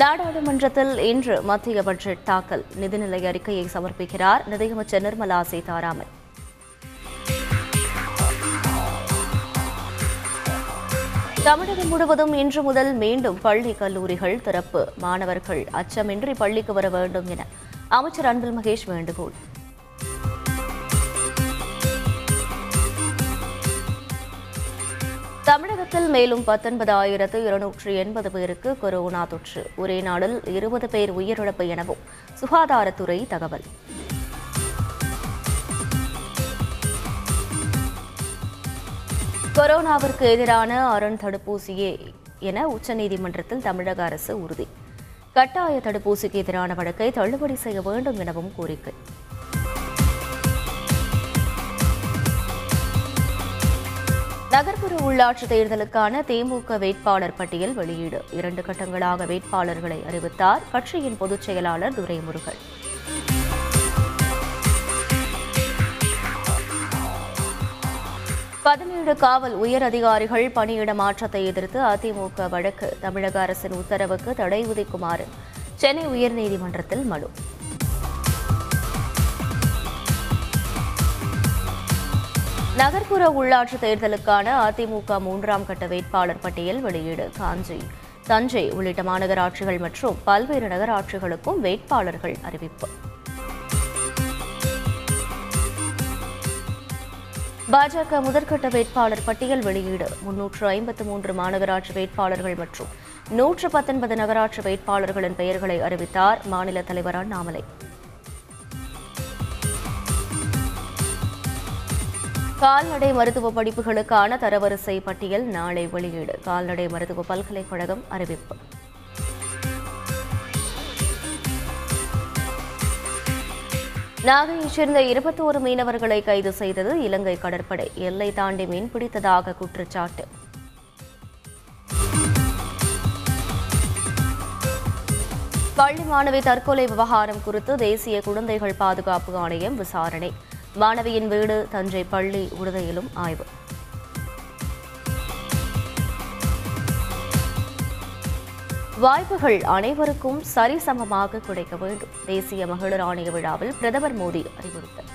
நாடாளுமன்றத்தில் இன்று மத்திய பட்ஜெட் தாக்கல். நிதிநிலை அறிக்கையை சமர்ப்பிக்கிறார் நிதியமைச்சர் நிர்மலா சீதாராமன். தமிழகம் முழுவதும் இன்று முதல் மீண்டும் பள்ளி கல்லூரிகள் திறப்பு. மாணவர்கள் அச்சமின்றி பள்ளிக்கு வர வேண்டும் என அமைச்சர் அன்பில் மகேஷ் வேண்டுகோள். தமிழகத்தில் மேலும் பத்தொன்பதாயிரத்து இருநூற்று எண்பது பேருக்கு கொரோனா தொற்று. ஒரே நாளில் இருபது பேர் உயிரிழப்பு எனவும் சுகாதாரத்துறை தகவல். கொரோனாவிற்கு எதிரான அரண் தடுப்பூசியே என உச்சநீதிமன்றத்தில் தமிழக அரசு உறுதி. கட்டாய தடுப்பூசிக்கு எதிரான வழக்கை தள்ளுபடி செய்ய வேண்டும் எனவும் கோரிக்கை. நகர்ப்புற உள்ளாட்சி தேர்தலுக்கான திமுக வேட்பாளர் பட்டியல் வெளியீடு. இரண்டு கட்டங்களாக வேட்பாளர்களை அறிவித்தார் கட்சியின் பொதுச் செயலாளர் துரைமுருகன். பதினேழு காவல் உயர் அதிகாரிகள் பணியிட மாற்றத்தை எதிர்த்து அதிமுக வழக்கு. தமிழக அரசின் உத்தரவுக்கு தடை உதிக்குமாறு சென்னை உயர்நீதிமன்றத்தில் மனு. நகர்ப்புற உள்ளாட்சி தேர்தலுக்கான அதிமுக மூன்றாம் கட்ட வேட்பாளர் பட்டியல் வெளியீடு. காஞ்சி தஞ்சை உள்ளிட்ட மாநகராட்சிகள் மற்றும் பல்வேறு நகராட்சிகளுக்கும் வேட்பாளர்கள் அறிவிப்பு. பாஜக முதற்கட்ட வேட்பாளர் பட்டியல் வெளியீடு. முன்னூற்று ஐம்பத்து மூன்று மாநகராட்சி வேட்பாளர்கள் மற்றும் நூற்று பத்தொன்பது நகராட்சி வேட்பாளர்களின் பெயர்களை அறிவித்தார் மாநில தலைவர் அண்ணாமலை கால்நடை மருத்துவ படிப்புகளுக்கான தரவரிசை பட்டியல் நாளை வெளியீடு. கால்நடை மருத்துவ பல்கலைக்கழகம் அறிவிப்பு. நாகையைச் சேர்ந்த இருபத்தோரு மீனவர்களை கைது செய்தது இலங்கை கடற்படை. எல்லை தாண்டி மீன்பிடித்ததாக குற்றச்சாட்டு. பள்ளி மாணவி தற்கொலை விவகாரம் குறித்து தேசிய குழந்தைகள் பாதுகாப்பு ஆணையம் விசாரணை. மாணவியின் வீடு தஞ்சை பள்ளி உடுதையிலும் ஆய்வு. வாய்ப்புகள் அனைவருக்கும் சரிசமமாக கிடைக்க வேண்டும். தேசிய மகளிர் ஆணைய விழாவில் பிரதமர் மோடி அறிவுறுத்தல்.